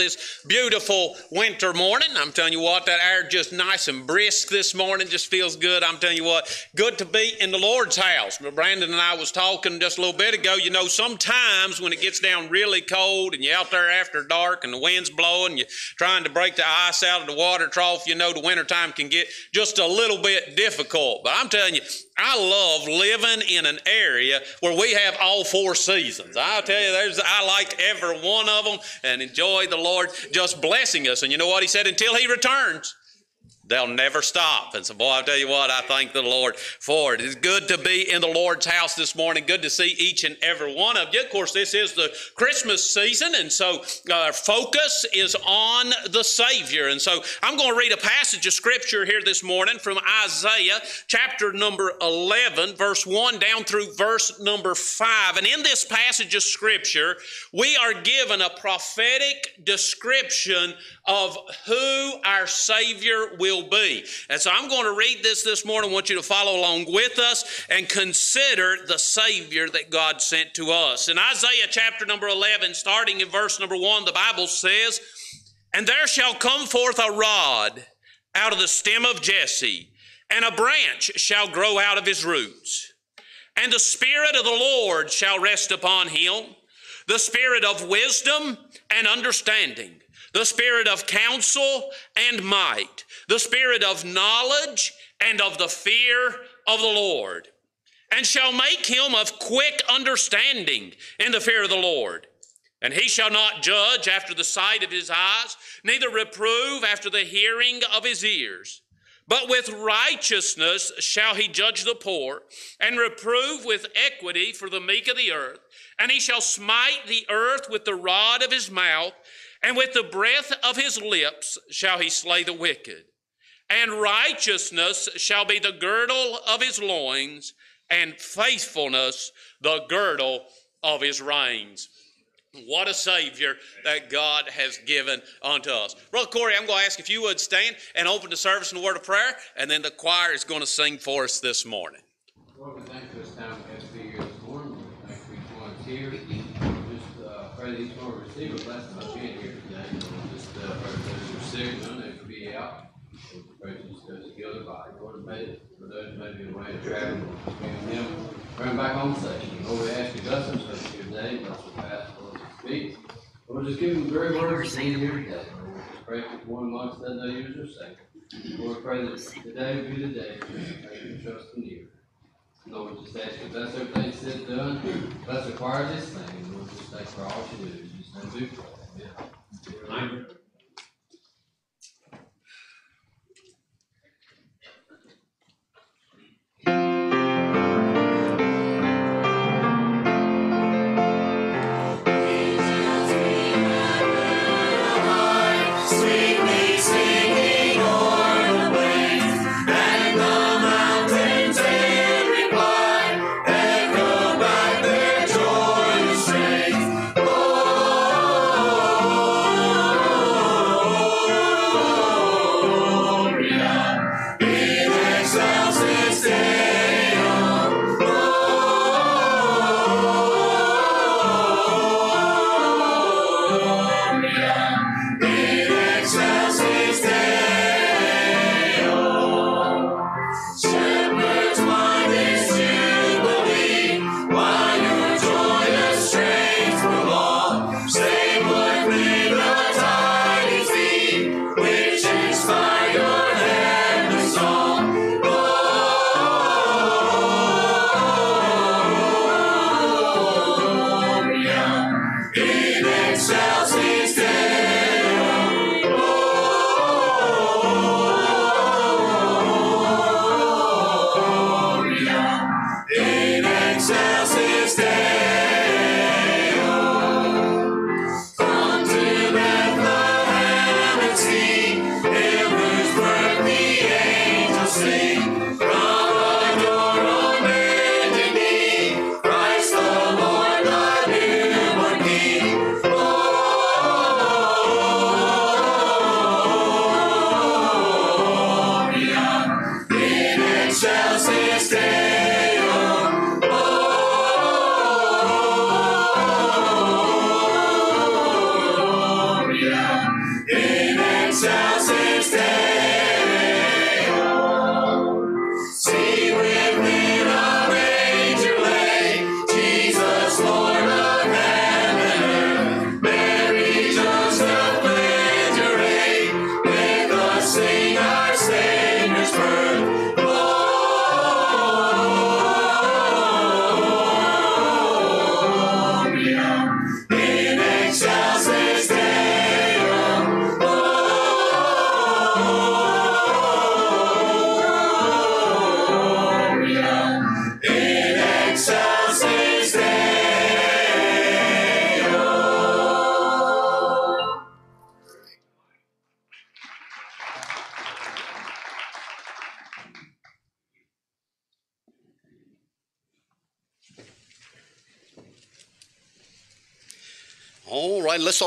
this beautiful winter morning. I'm telling you what, that air just nice and brisk this morning, just feels good. I'm telling you what, good to be in the Lord's house. Brandon and I was talking just a little bit ago. You know, sometimes when it gets down really cold and you're out there after dark and the wind's blowing, you're trying to break the ice out of the water trough, you know, the wintertime can get just a little bit difficult. But I'm telling you, I love living in an area where we have all four seasons. I'll tell you, there's, I like every one of them and enjoy the Lord just blessing us. And you know what He said? Until He returns, They'll never stop. And so, boy, I tell you what, I thank the Lord for it. It's good to be in the Lord's house this morning. Good to see each and every one of you. Of course, this is the Christmas season, and so uh, our focus is on the Savior. And so, I'm going to read a passage of Scripture here this morning from Isaiah chapter number 11, verse 1 down through verse number 5. And in this passage of Scripture, we are given a prophetic description of who our Savior will be. And so I'm going to read this this morning. I want you to follow along with us and consider the Savior that God sent to us. In Isaiah chapter number 11, starting in verse number 1, the Bible says, And there shall come forth a rod out of the stem of Jesse, and a branch shall grow out of his roots. And the Spirit of the Lord shall rest upon him, the Spirit of wisdom and understanding the spirit of counsel and might, the spirit of knowledge and of the fear of the Lord, and shall make him of quick understanding in the fear of the Lord. And he shall not judge after the sight of his eyes, neither reprove after the hearing of his ears. But with righteousness shall he judge the poor, and reprove with equity for the meek of the earth. And he shall smite the earth with the rod of his mouth, and with the breath of his lips shall he slay the wicked. And righteousness shall be the girdle of his loins, and faithfulness the girdle of his reins. What a Savior that God has given unto us. Brother Corey, I'm going to ask if you would stand and open the service in a word of prayer, and then the choir is going to sing for us this morning. Lord, we thank you this time be here this morning. We thank for. Just uh, pray that each one will receive a blessing by being here today. Just uh, for those who are sick, none that could be out. We pray that just those heal their body. Lord, may for those who may be away traveling, bring them, bring back home safely. Lord, we ask you bless them so that your day, bless the past, Lord, speak. Lord, just give them the very words that need here today. Lord, just pray for one amongst that use their safe. Lord, pray that today will be the day that we can trust in you. Lord, just ask you, bless everything said and done, the choir this thing, Lord, just thank for all you do, just you for it, amen.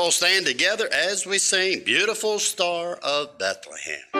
all stand together as we sing Beautiful Star of Bethlehem.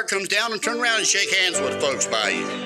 car comes down and turn around and shake hands with folks by you.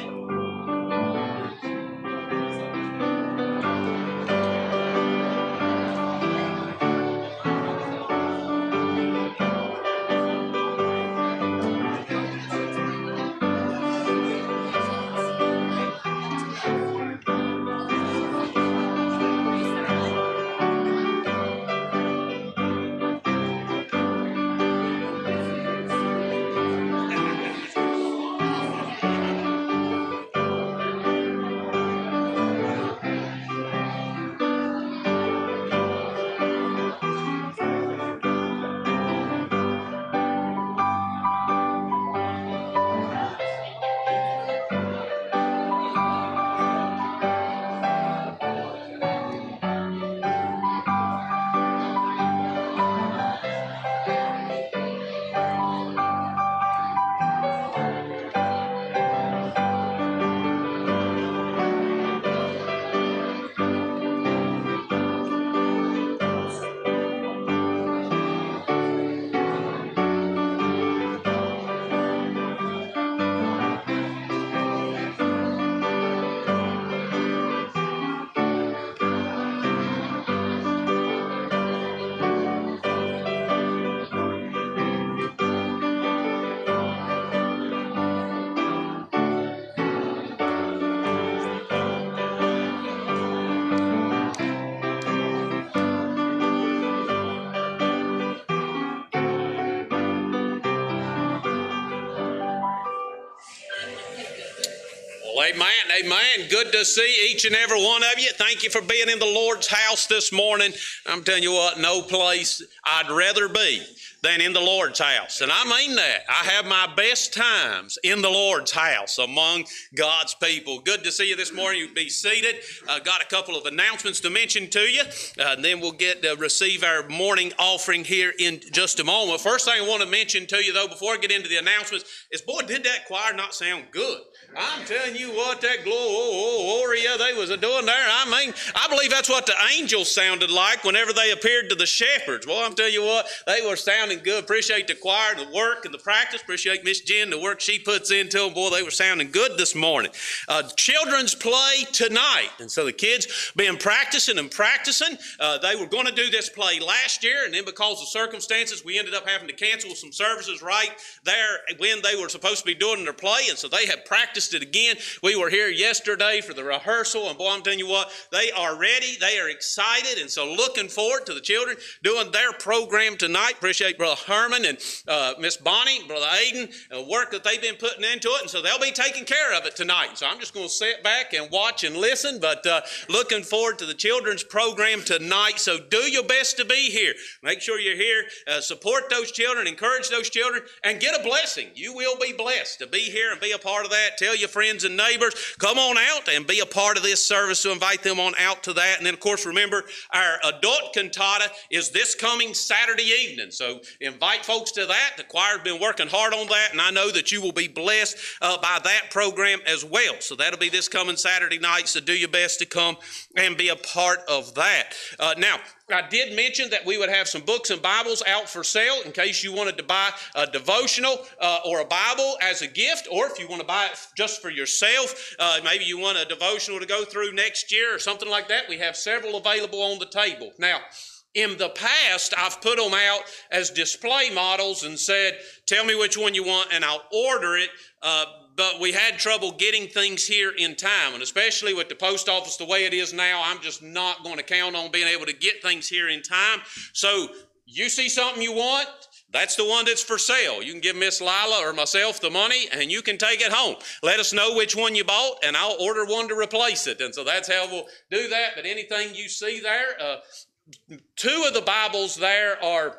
Amen. Good to see each and every one of you. Thank you for being in the Lord's house this morning. I'm telling you what, no place I'd rather be than in the Lord's house. And I mean that. I have my best times in the Lord's house among God's people. Good to see you this morning. You be seated. Uh, got a couple of announcements to mention to you, uh, and then we'll get to receive our morning offering here in just a moment. First thing I want to mention to you, though, before I get into the announcements, is boy, did that choir not sound good? I'm telling you what, that gloria they was doing there. I mean, I believe that's what the angels sounded like whenever they appeared to the shepherds. Well, I'm telling you what, they were sounding good. Appreciate the choir, the work, and the practice. Appreciate Miss Jen, the work she puts into them. Boy, they were sounding good this morning. Uh, children's play tonight. And so the kids been practicing and practicing. Uh, they were going to do this play last year, and then because of circumstances, we ended up having to cancel some services right there when they were supposed to be doing their play. And so they have practiced it again. We were here yesterday for the rehearsal, and boy, I'm telling you what, they are ready. They are excited, and so looking forward to the children doing their program tonight. Appreciate Brother Herman and uh, Miss Bonnie, Brother Aiden, and the work that they've been putting into it, and so they'll be taking care of it tonight. So I'm just going to sit back and watch and listen, but uh, looking forward to the children's program tonight. So do your best to be here. Make sure you're here. Uh, support those children, encourage those children, and get a blessing. You will be blessed to be here and be a part of that. Tell your friends and neighbors, come on out and be a part of this service. to invite them on out to that. And then, of course, remember our adult cantata is this coming Saturday evening. So invite folks to that. The choir's been working hard on that, and I know that you will be blessed uh, by that program as well. So that'll be this coming Saturday night. So do your best to come and be a part of that. Uh, now, I did mention that we would have some books and Bibles out for sale in case you wanted to buy a devotional uh, or a Bible as a gift, or if you want to buy it just for yourself. Uh, maybe you want a devotional to go through next year or something like that. We have several available on the table. Now, in the past, I've put them out as display models and said, Tell me which one you want, and I'll order it. Uh, but we had trouble getting things here in time. And especially with the post office the way it is now, I'm just not going to count on being able to get things here in time. So you see something you want, that's the one that's for sale. You can give Miss Lila or myself the money and you can take it home. Let us know which one you bought and I'll order one to replace it. And so that's how we'll do that. But anything you see there, uh, two of the Bibles there are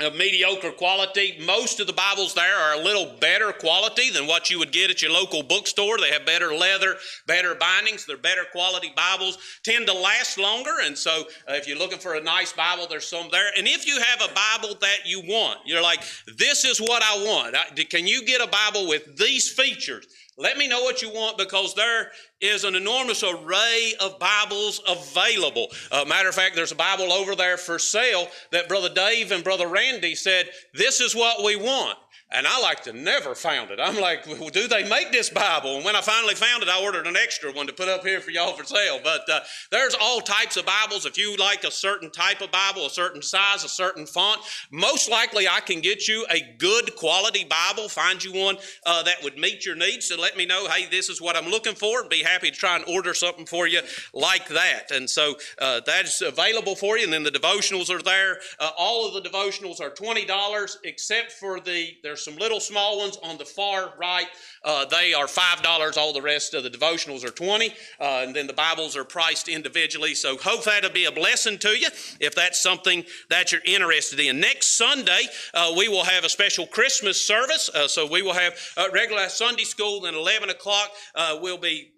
of mediocre quality. Most of the Bibles there are a little better quality than what you would get at your local bookstore. They have better leather, better bindings. They're better quality Bibles, tend to last longer. And so, uh, if you're looking for a nice Bible, there's some there. And if you have a Bible that you want, you're like, this is what I want. I, can you get a Bible with these features? Let me know what you want because there is an enormous array of Bibles available. Uh, matter of fact, there's a Bible over there for sale that Brother Dave and Brother Randy said, This is what we want. And I like to never found it. I'm like, well, do they make this Bible? And when I finally found it, I ordered an extra one to put up here for y'all for sale. But uh, there's all types of Bibles. If you like a certain type of Bible, a certain size, a certain font, most likely I can get you a good quality Bible, find you one uh, that would meet your needs. So let me know, hey, this is what I'm looking for, be happy to try and order something for you like that. And so uh, that's available for you. And then the devotionals are there. Uh, all of the devotionals are $20 except for the, there's some little small ones on the far right. Uh, they are $5. All the rest of the devotionals are 20 uh, And then the Bibles are priced individually. So hope that'll be a blessing to you if that's something that you're interested in. Next Sunday, uh, we will have a special Christmas service. Uh, so we will have regular Sunday school, then 11 o'clock. Uh, we'll be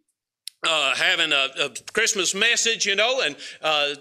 uh, having a, a, Christmas message, you know, and uh,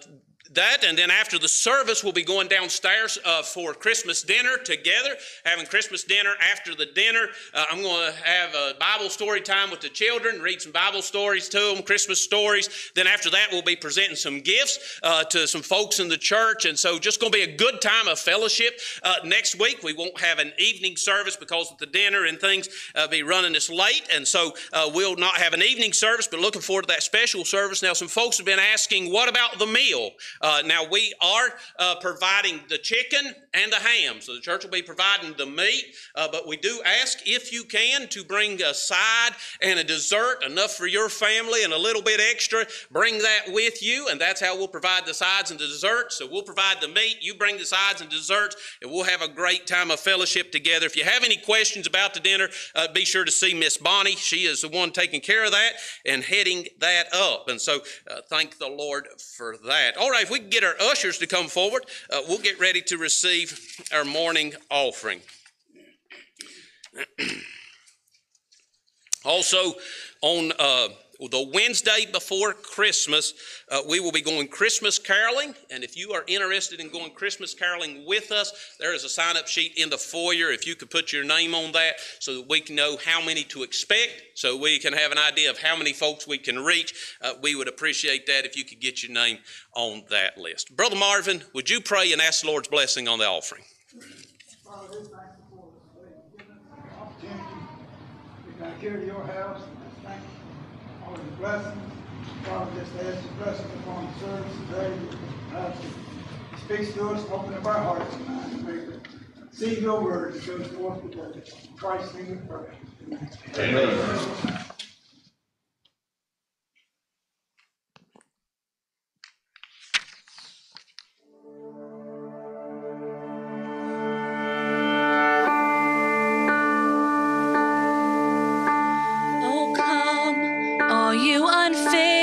that, and then after the service, we'll be going downstairs uh, for Christmas dinner together, having Christmas dinner. After the dinner, uh, I'm going to have a Bible story time with the children, read some Bible stories to them, Christmas stories. Then after that, we'll be presenting some gifts uh, to some folks in the church, and so just going to be a good time of fellowship. Uh, next week, we won't have an evening service because of the dinner and things uh, be running this late, and so uh, we'll not have an evening service. But looking forward to that special service. Now, some folks have been asking, what about the meal? Uh, now, we are uh, providing the chicken and the ham. So the church will be providing the meat, uh, but we do ask if you can to bring a side and a dessert, enough for your family and a little bit extra. Bring that with you, and that's how we'll provide the sides and the desserts. So we'll provide the meat, you bring the sides and desserts, and we'll have a great time of fellowship together. If you have any questions about the dinner, uh, be sure to see Miss Bonnie. She is the one taking care of that and heading that up. And so uh, thank the Lord for that. All right, we can get our ushers to come forward, uh, we'll get ready to receive our morning offering. Also, on uh, the Wednesday before Christmas, uh, we will be going Christmas caroling. And if you are interested in going Christmas caroling with us, there is a sign up sheet in the foyer. If you could put your name on that so that we can know how many to expect, so we can have an idea of how many folks we can reach, uh, we would appreciate that if you could get your name on that list. Brother Marvin, would you pray and ask the Lord's blessing on the offering? Father, thank you for an opportunity to come here to your house and just thank you for all your blessings. Father, just ask your blessings upon the service today. Speaks to us, open up our hearts and minds it see your word that goes forth today. In Christ's name we pray. Amen. Oh, you unfaithful,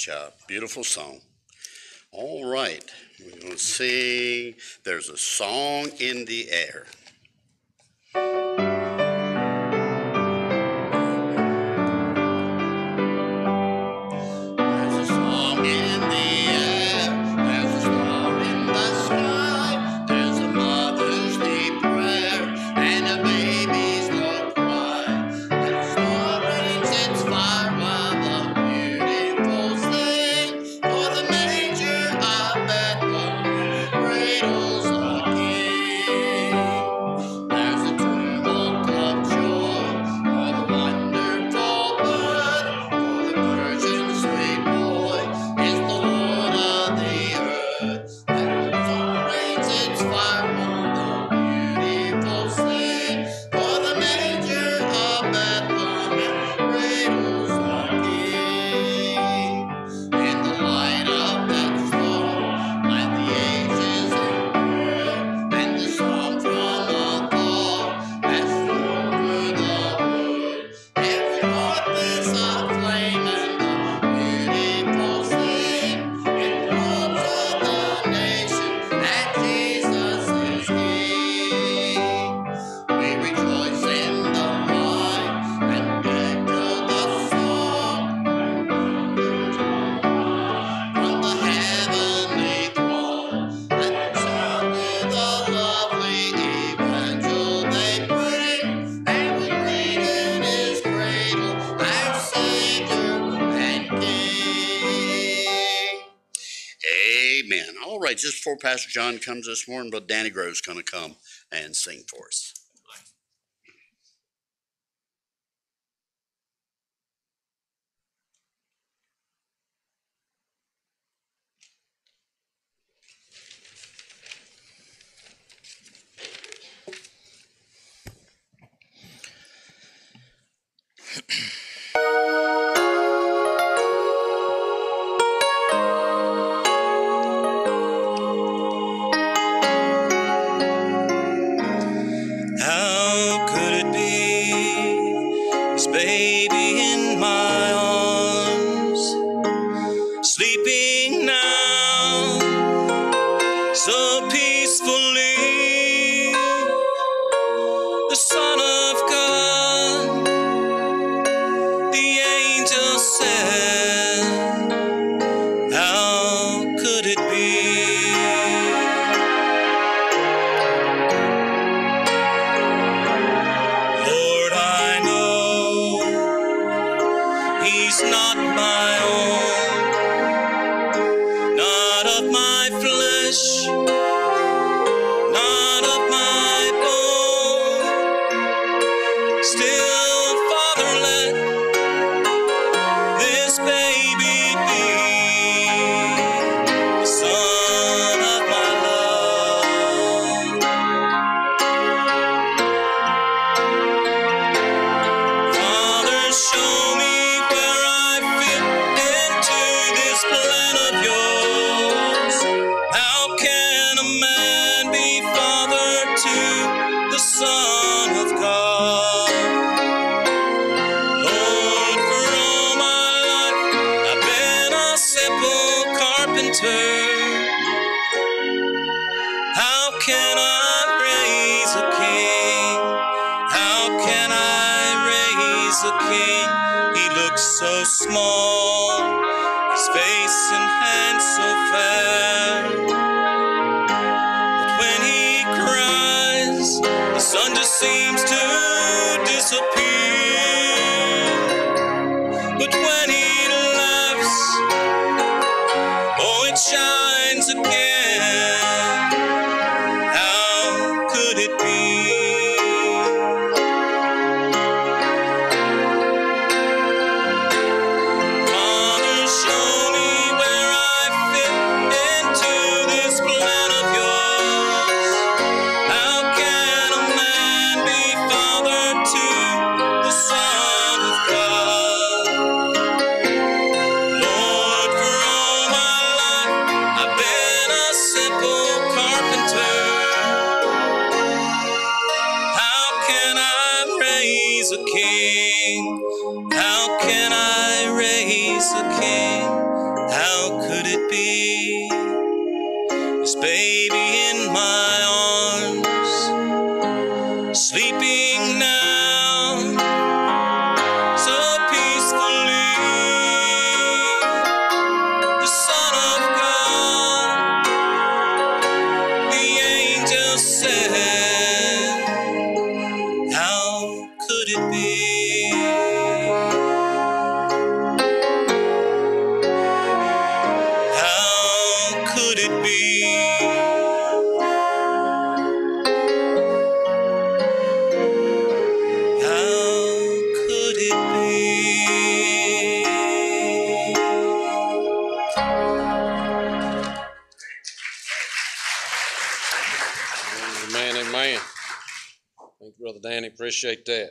job. Beautiful song. All right. We're going to sing There's a Song in the Air. Before Pastor John comes this morning, Brother Danny Grove's going to come and sing for us. Amen, amen. Thank you, Brother Danny. Appreciate that.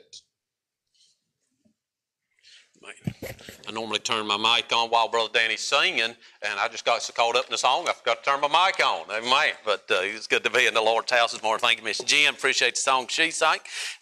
I normally turn my mic on while Brother Danny's singing, and I just got so caught up in the song, I forgot to turn my mic on. Amen. But uh, it's good to be in the Lord's house this morning. Thank you, Miss Jen. Appreciate the song she sang.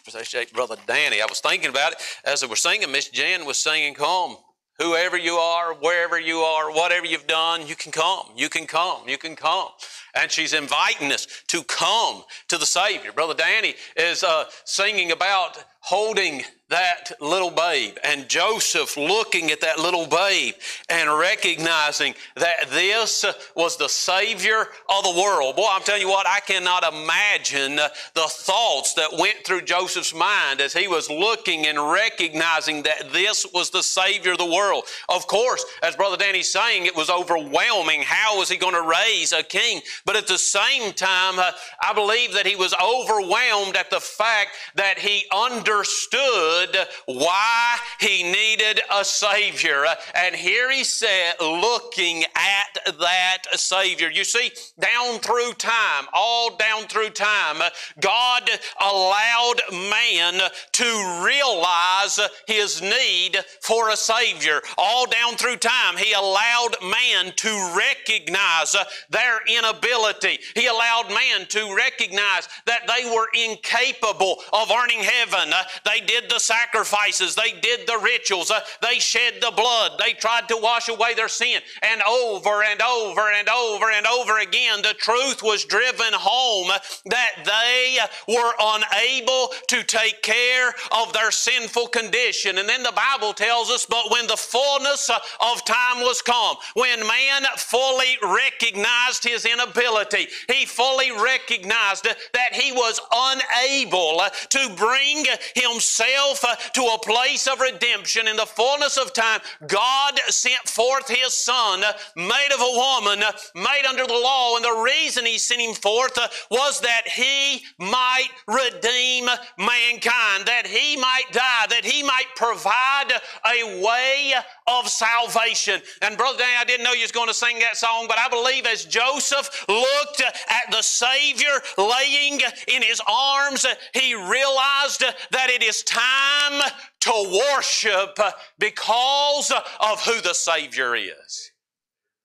Appreciate Brother Danny. I was thinking about it as they were singing. Miss Jen was singing, "Come." Whoever you are, wherever you are, whatever you've done, you can come. You can come. You can come. And she's inviting us to come to the Savior. Brother Danny is uh, singing about holding that little babe and Joseph looking at that little babe and recognizing that this was the Savior of the world. Boy, I'm telling you what, I cannot imagine the thoughts that went through Joseph's mind as he was looking and recognizing that this was the Savior of the world. Of course, as Brother Danny's saying, it was overwhelming. How was he going to raise a king? But at the same time, uh, I believe that he was overwhelmed at the fact that he understood why he needed a Savior. And here he said, looking at that Savior. You see, down through time, all down through time, God allowed man to realize his need for a Savior. All down through time, he allowed man to recognize their inability. He allowed man to recognize that they were incapable of earning heaven. They did the sacrifices, they did the rituals, uh, they shed the blood, they tried to wash away their sin. And over and over and over and over again, the truth was driven home that they were unable to take care of their sinful condition. And then the Bible tells us, but when the fullness of time was come, when man fully recognized his inability, he fully recognized that he was unable to bring himself to a place of redemption in the fullness of time, God sent forth his son, made of a woman, made under the law. And the reason he sent him forth uh, was that he might redeem mankind, that he might die, that he might provide a way of salvation. And Brother Danny, I didn't know you was going to sing that song, but I believe as Joseph looked at the Savior laying in his arms, he realized that it is time to worship because of who the Savior is.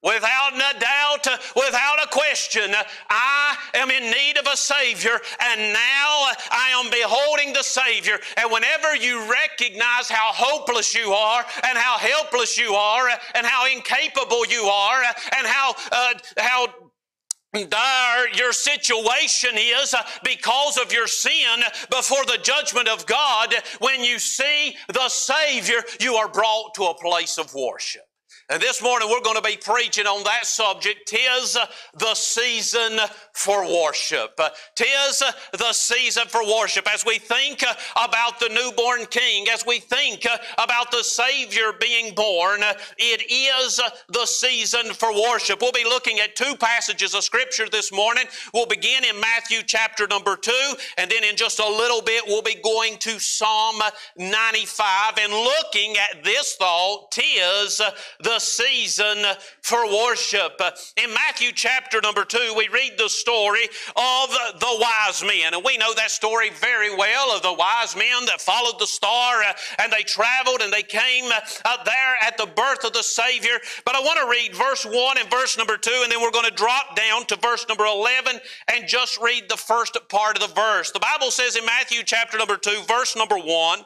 Without a doubt, without a question, I am in need of a Savior, and now I am beholding the Savior. And whenever you recognize how hopeless you are, and how helpless you are, and how incapable you are, and how uh, how dire your situation is because of your sin before the judgment of God, when you see the Savior, you are brought to a place of worship. And this morning we're going to be preaching on that subject. Tis uh, the season for worship. Uh, tis uh, the season for worship. As we think about the newborn King, as we think about the Savior being born, it is the season for worship. We'll be looking at two passages of Scripture this morning. We'll begin in Matthew chapter number two, and then in just a little bit we'll be going to Psalm 95 and looking at this thought, tis the season for worship. In Matthew chapter number two, we read the story of the wise men. And we know that story very well of the wise men that followed the star uh, and they traveled and they came uh, there at the birth of the Savior. But I want to read verse 1 and verse number 2, and then we're going to drop down to verse number 11 and just read the first part of the verse. The Bible says in Matthew chapter number 2, verse number 1,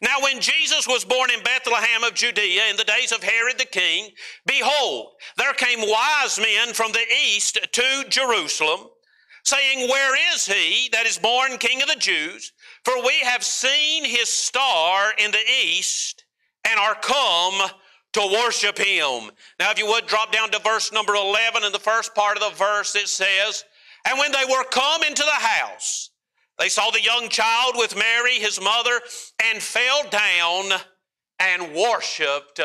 now, when Jesus was born in Bethlehem of Judea in the days of Herod the king, behold, there came wise men from the east to Jerusalem, saying, Where is he that is born King of the Jews? For we have seen his star in the east and are come to worship him. Now, if you would drop down to verse number 11 in the first part of the verse, it says, And when they were come into the house, they saw the young child with Mary, his mother, and fell down and worshiped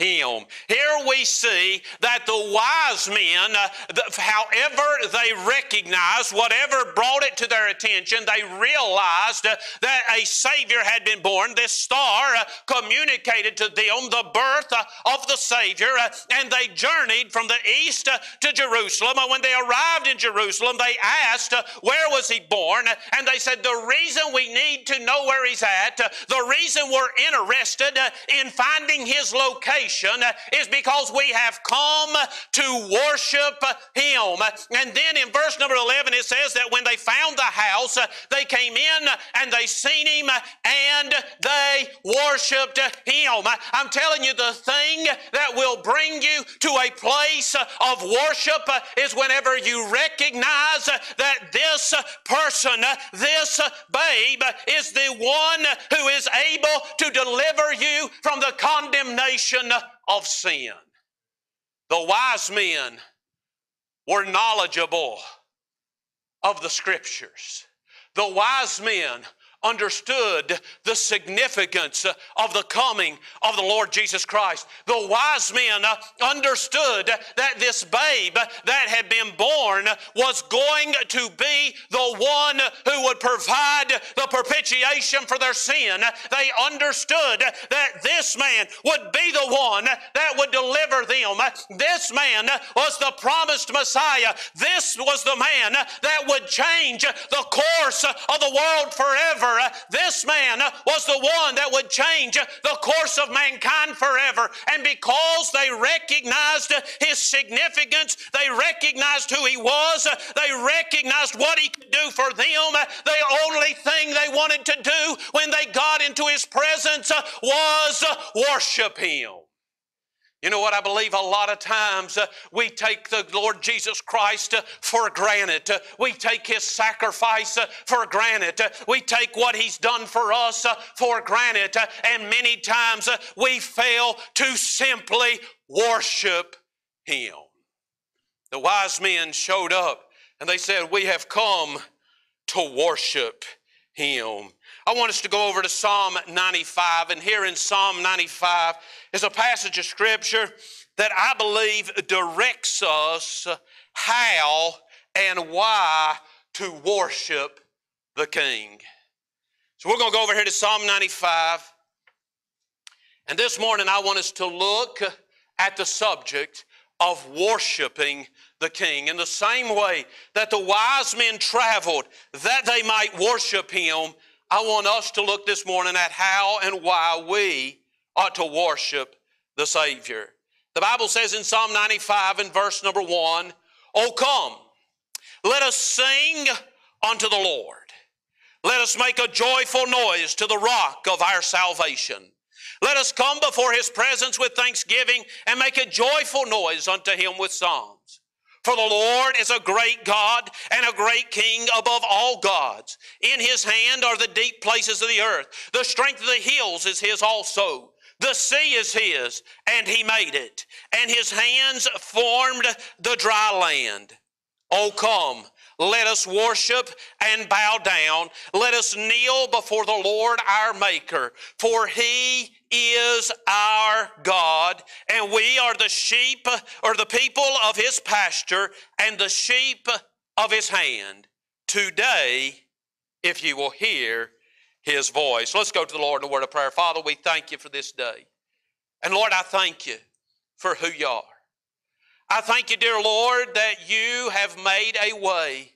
him. Here we see that the wise men, uh, however they recognized, whatever brought it to their attention, they realized uh, that a Savior had been born. This star uh, communicated to them the birth uh, of the Savior, uh, and they journeyed from the east uh, to Jerusalem. And when they arrived in Jerusalem, they asked, Where was he born? And they said, The reason we need to know where he's at, the reason we're interested in finding his location salvation is because we have come to worship Him. And then in verse number 11 it says that when they found the house, they came in and they seen Him and they worshiped Him. I'm telling you, the thing that will bring you to a place of worship is whenever you recognize that this person, this babe, is the one who is able to deliver you from the condemnation of sin. The wise men were knowledgeable of the scriptures. The wise men understood the significance of the coming of the Lord Jesus Christ. The wise men understood that this babe that had been born was going to be the one who would provide the propitiation for their sin. They understood that this man would be the one that would deliver them. This man was the promised Messiah. This was the man that would change the course of the world forever. Uh, this man uh, was the one that would change uh, the course of mankind forever. And because they recognized his significance, they recognized who he was, they recognized what he could do for them, the only thing they wanted to do when they got into his presence was worship him. You know what? I believe a lot of times uh, we take the Lord Jesus Christ uh, for granted. Uh, we take His sacrifice uh, for granted. Uh, we take what He's done for us uh, for granted. And many times we fail to simply worship Him. The wise men showed up and they said, We have come to worship Him. I want us to go over to Psalm 95, and here in Psalm 95 is a passage of Scripture that I believe directs us how and why to worship the King. So we're going to go over here to Psalm 95. And this morning I want us to look at the subject of worshiping the King. In the same way that the wise men traveled that they might worship Him, I want us to look this morning at how and why we ought to worship the Savior. The Bible says in Psalm 95 and verse number 1, Oh come, let us sing unto the Lord. Let us make a joyful noise to the rock of our salvation. Let us come before his presence with thanksgiving and make a joyful noise unto him with psalms. For the Lord is a great God and a great King above all gods. In his hand are the deep places of the earth. The strength of the hills is his also. The sea is his, and he made it. And his hands formed the dry land. Oh, come, let us worship and bow down. Let us kneel before the Lord our Maker, for he is our God, and we are the sheep or the people of his pasture and the sheep of his hand. Today, if you will hear his voice. Let's go to the Lord in a word of prayer. Father, we thank you for this day. And Lord, I thank you for who you are. I thank you, dear Lord, that you have made a way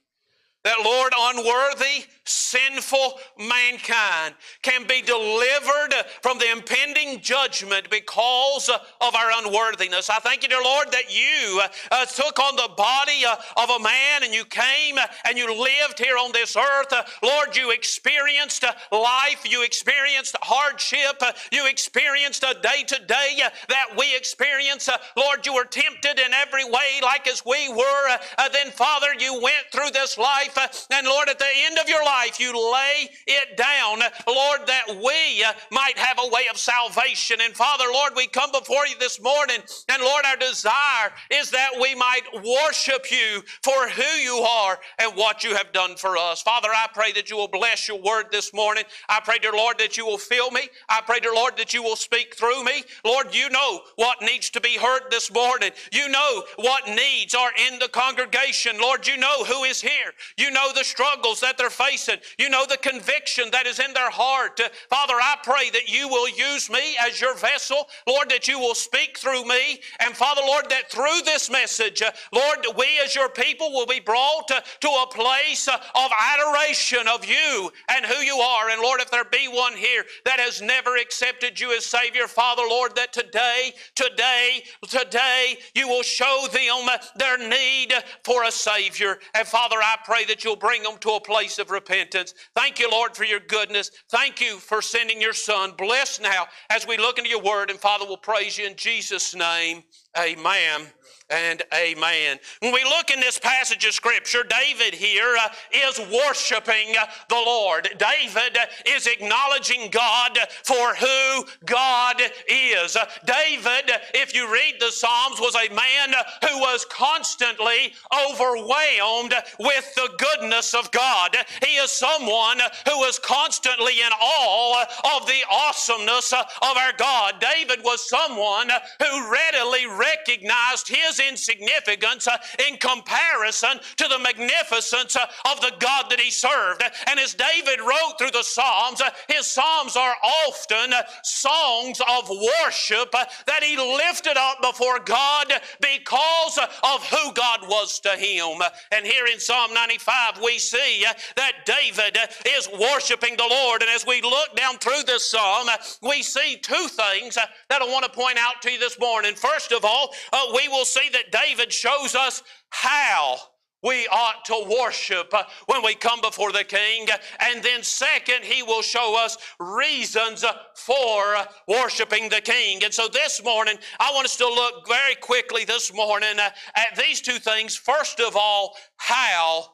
that, Lord, unworthy, sinful mankind can be delivered from the impending judgment because of our unworthiness. I thank you, dear Lord, that you uh, took on the body uh, of a man and you came and you lived here on this earth. Uh, Lord, you experienced life, you experienced hardship, you experienced a day to day that we experience. Lord, you were tempted in every way like as we were. Then, Father, you went through this life Uh, and Lord, at the end of your life, you lay it down, Lord, that we uh, might have a way of salvation. And Father, Lord, we come before you this morning, and Lord, our desire is that we might worship you for who you are and what you have done for us. Father, I pray that you will bless your word this morning. I pray, dear Lord, that you will fill me. I pray, dear Lord, that you will speak through me. Lord, you know what needs to be heard this morning. You know what needs are in the congregation. Lord, you know who is here. You You know the struggles that they're facing. You know the conviction that is in their heart. Uh, Father, I pray that you will use me as your vessel. Lord, that you will speak through me. And Father, Lord, that through this message, uh, Lord, we as your people will be brought uh, to a place of adoration of you and who you are. And Lord, if there be one here that has never accepted you as Savior, Father, Lord, that today, today, today, you will show them their need for a Savior. And Father, I pray that you'll bring them to a place of repentance. Thank you, Lord, for your goodness. Thank you for sending your Son. Bless now as we look into your word. And Father, we'll praise you in Jesus' name. Amen and amen. When we look in this passage of Scripture, David here uh, is worshiping uh, the Lord. David uh, is acknowledging God for who God is. Uh, David, if you read the Psalms, was a man uh, who was constantly overwhelmed with the goodness of God. He is someone who was constantly in awe of the awesomeness uh, of our God. David was someone who readily recognized his insignificance uh, in comparison to the magnificence uh, of the God that he served. And as David wrote through the Psalms, uh, his Psalms are often uh, songs of worship uh, that he lifted up before God because uh, of who God was to him. And here in Psalm 95, we see that David is worshiping the Lord. And as we look down through this psalm, we see two things that I want to point out to you this morning. First of all, we will see that David shows us how we ought to worship when we come before the king. And then, second, he will show us reasons for worshiping the king. And so, this morning, I want us to look very quickly this morning at these two things. First of all, how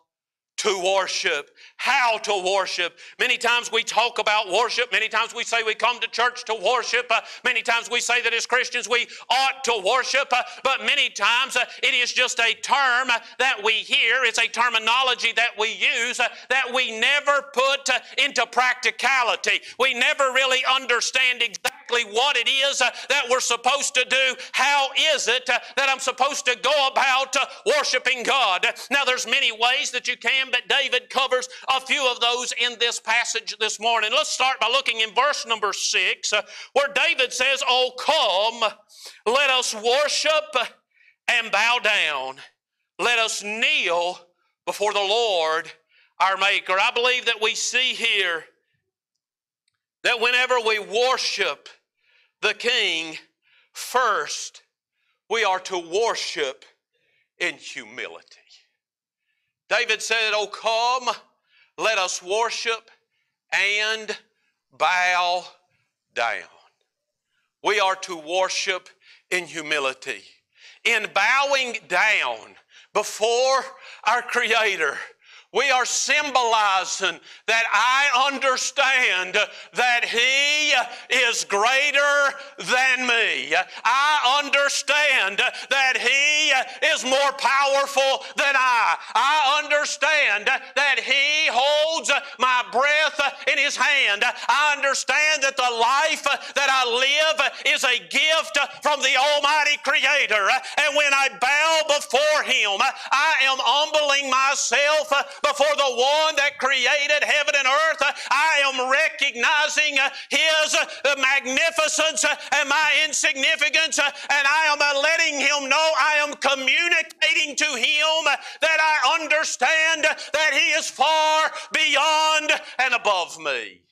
to worship. How to worship. Many times we talk about worship. Many times we say we come to church to worship. Uh, many times we say that as Christians we ought to worship. Uh, but many times uh, it is just a term uh, that we hear. It's a terminology that we use uh, that we never put uh, into practicality. We never really understand exactly what it is uh, that we're supposed to do. How is it uh, that I'm supposed to go about uh, worshiping God? Now, there's many ways that you can, but David covers a few of those in this passage this morning. Let's start by looking in verse number six, uh, where David says, Oh, come, let us worship and bow down. Let us kneel before the Lord our Maker. I believe that we see here that whenever we worship the King, first we are to worship in humility. David said, Oh, come, let us worship and bow down. We are to worship in humility. In bowing down before our Creator, we are symbolizing that I understand that He is greater than me. I understand that He is more powerful than I. I understand that He holds my breath in His hand. I understand that the life that I live is a gift from the Almighty Creator. And when I bow before Him, I am humbling myself before the one that created heaven and earth. I am recognizing uh, His uh, magnificence uh, and my insignificance, and I am letting Him know I am communicating to Him that I understand that He is far beyond and above me.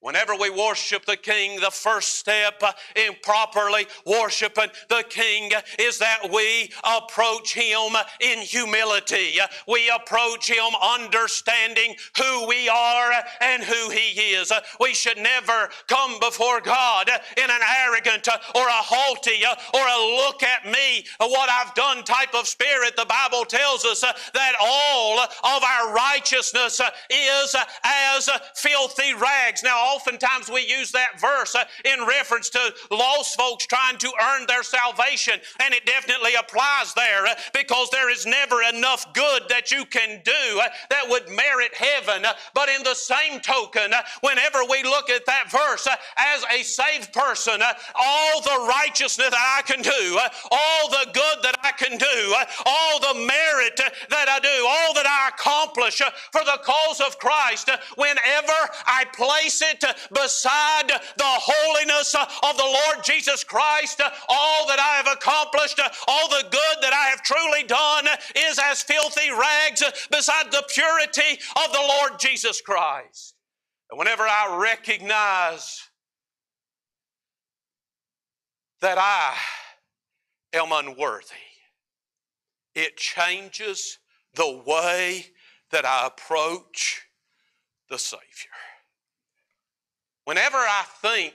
Whenever we worship the King, the first step in properly worshiping the King is that we approach Him in humility. We approach Him understanding who we are and who He is. We should never come before God in an arrogant or a haughty or a look at me, what I've done type of spirit. The Bible tells us that all of our righteousness is as filthy rags. Now, oftentimes we use that verse uh, in reference to lost folks trying to earn their salvation, and it definitely applies there uh, because there is never enough good that you can do uh, that would merit heaven. Uh, but in the same token, uh, whenever we look at that verse uh, as a saved person, all the righteousness that I can do, all the good that I can do, all the merit that I do, all that I accomplish for the cause of Christ, whenever I place it beside the holiness of the Lord Jesus Christ, all that I have accomplished, all the good that I have truly done is as filthy rags beside the purity of the Lord Jesus Christ. And whenever I recognize that I am unworthy, it changes the way that I approach the Savior. Whenever I think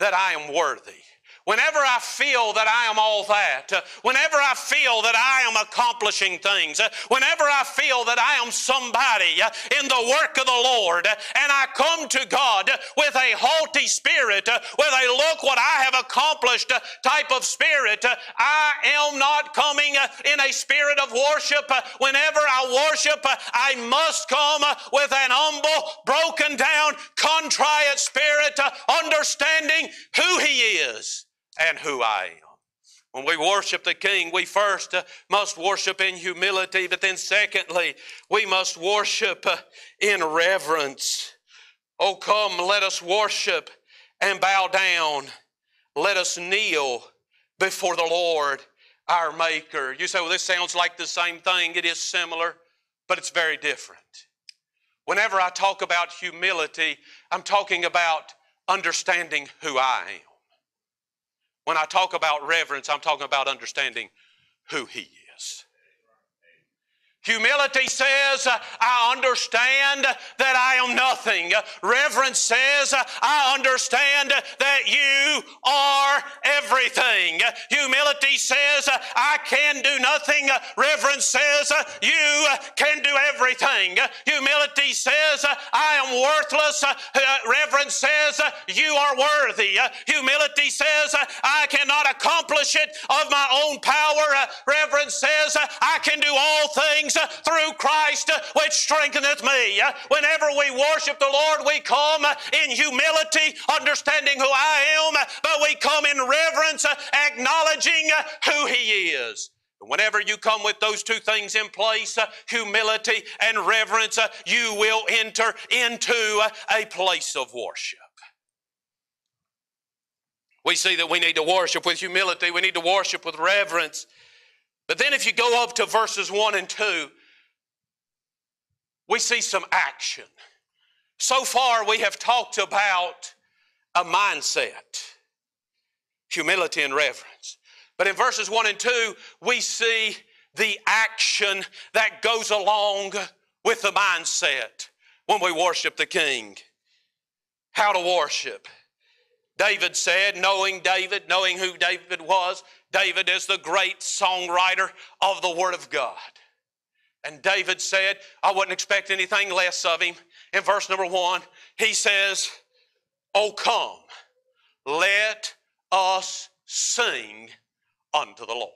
that I am worthy, whenever I feel that I am all that, uh, whenever I feel that I am accomplishing things, uh, whenever I feel that I am somebody uh, in the work of the Lord, uh, and I come to God with a haughty spirit, uh, with a look what I have accomplished uh, type of spirit, I am not coming in a spirit of worship. Whenever I worship, I must come with an humble, broken down, contrite spirit, understanding who He is and who I am. When we worship the King, we first uh, must worship in humility, but then secondly, we must worship uh, in reverence. Oh, come, let us worship and bow down. Let us kneel before the Lord, our Maker. You say, well, this sounds like the same thing. It is similar, but it's very different. Whenever I talk about humility, I'm talking about understanding who I am. When I talk about reverence, I'm talking about understanding who He is. Humility says, I understand that I am nothing. Reverence says, I understand that you are everything. Humility says, I can do nothing. Reverence says, you can do everything. Humility says, I am worthless. Reverence says, you are worthy. Humility says, I cannot accomplish it of my own power. Reverence says, I can do all things uh, through Christ uh, which strengtheneth me. Uh, Whenever we worship the Lord, we come in humility, understanding who I am, but we come in reverence, acknowledging who He is. Whenever you come with those two things in place, uh, humility and reverence, uh, you will enter into uh, a place of worship. We see that we need to worship with humility, we need to worship with reverence. But then if you go up to verses 1 and 2, we see some action. So far, we have talked about a mindset, humility and reverence. But in verses 1 and 2, we see the action that goes along with the mindset when we worship the King. How to worship. David said, knowing David, knowing who David was, David is the great songwriter of the Word of God. And David said, I wouldn't expect anything less of him. In verse number one, he says, Oh, come, let us sing unto the Lord.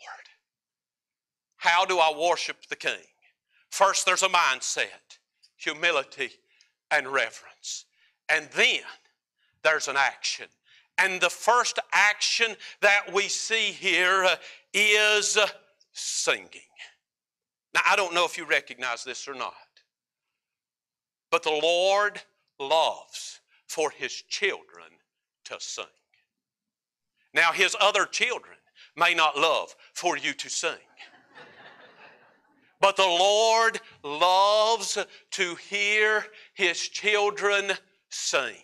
How do I worship the King? First, there's a mindset, humility, and reverence. And then there's an action. And the first action that we see here uh, is uh, singing. Now, I don't know if you recognize this or not, but the Lord loves for His children to sing. Now, His other children may not love for you to sing. But the Lord loves to hear His children sing.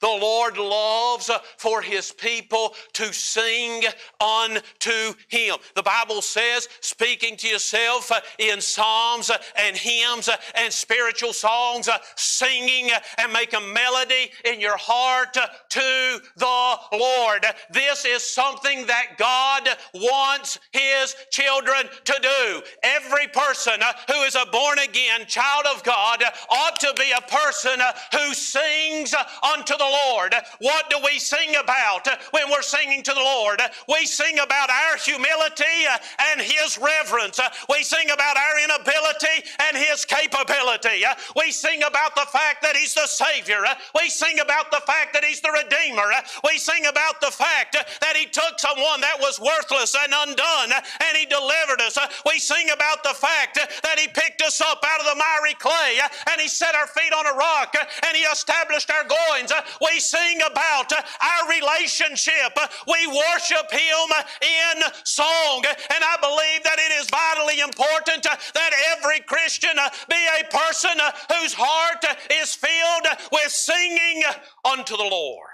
The Lord loves for His people to sing unto Him. The Bible says, speaking to yourself in psalms and hymns and spiritual songs, singing and make a melody in your heart to the Lord. This is something that God wants His children to do. Every person who is a born again child of God ought to be a person who sings unto the Lord. What do we sing about when we're singing to the Lord? We sing about our humility and His reverence. We sing about our inability and His capability. We sing about the fact that He's the Savior. We sing about the fact that He's the Redeemer. We sing about the fact that He took someone that was worthless and undone and He delivered us. We sing about the fact that He picked us up out of the miry clay and He set our feet on a rock and He established our goings. We sing about uh, our relationship. We worship Him in song. And I believe that it is vitally important uh, that every Christian uh, be a person whose heart is filled with singing unto the Lord.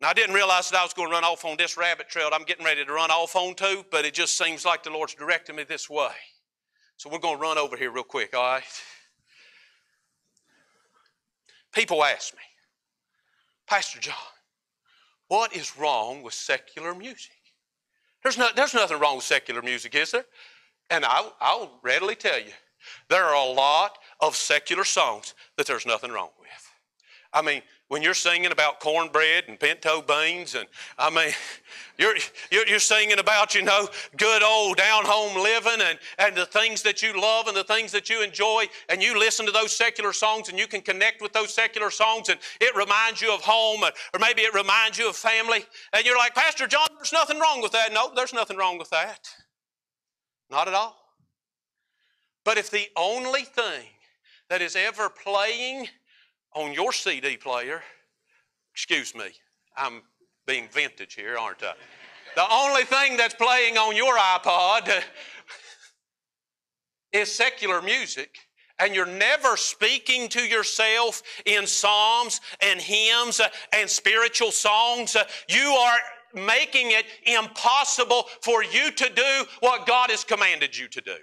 Now, I didn't realize that I was going to run off on this rabbit trail I'm getting ready to run off on to, but it just seems like the Lord's directing me this way. So we're going to run over here real quick, all right? People ask me, Pastor John, what is wrong with secular music? There's, no, there's nothing wrong with secular music, is there? And I'll, I'll readily tell you, there are a lot of secular songs that there's nothing wrong with. I mean, when you're singing about cornbread and pinto beans, and I mean, you're, you're, you're singing about, you know, good old down home living and, and the things that you love and the things that you enjoy, and you listen to those secular songs and you can connect with those secular songs, and it reminds you of home, or or maybe it reminds you of family, and you're like, Pastor John, there's nothing wrong with that. No, there's nothing wrong with that. Not at all. But if the only thing that is ever playing on your CD player, excuse me, I'm being vintage here, aren't I? The only thing that's playing on your iPod is secular music, and you're never speaking to yourself in psalms and hymns and spiritual songs, you are making it impossible for you to do what God has commanded you to do.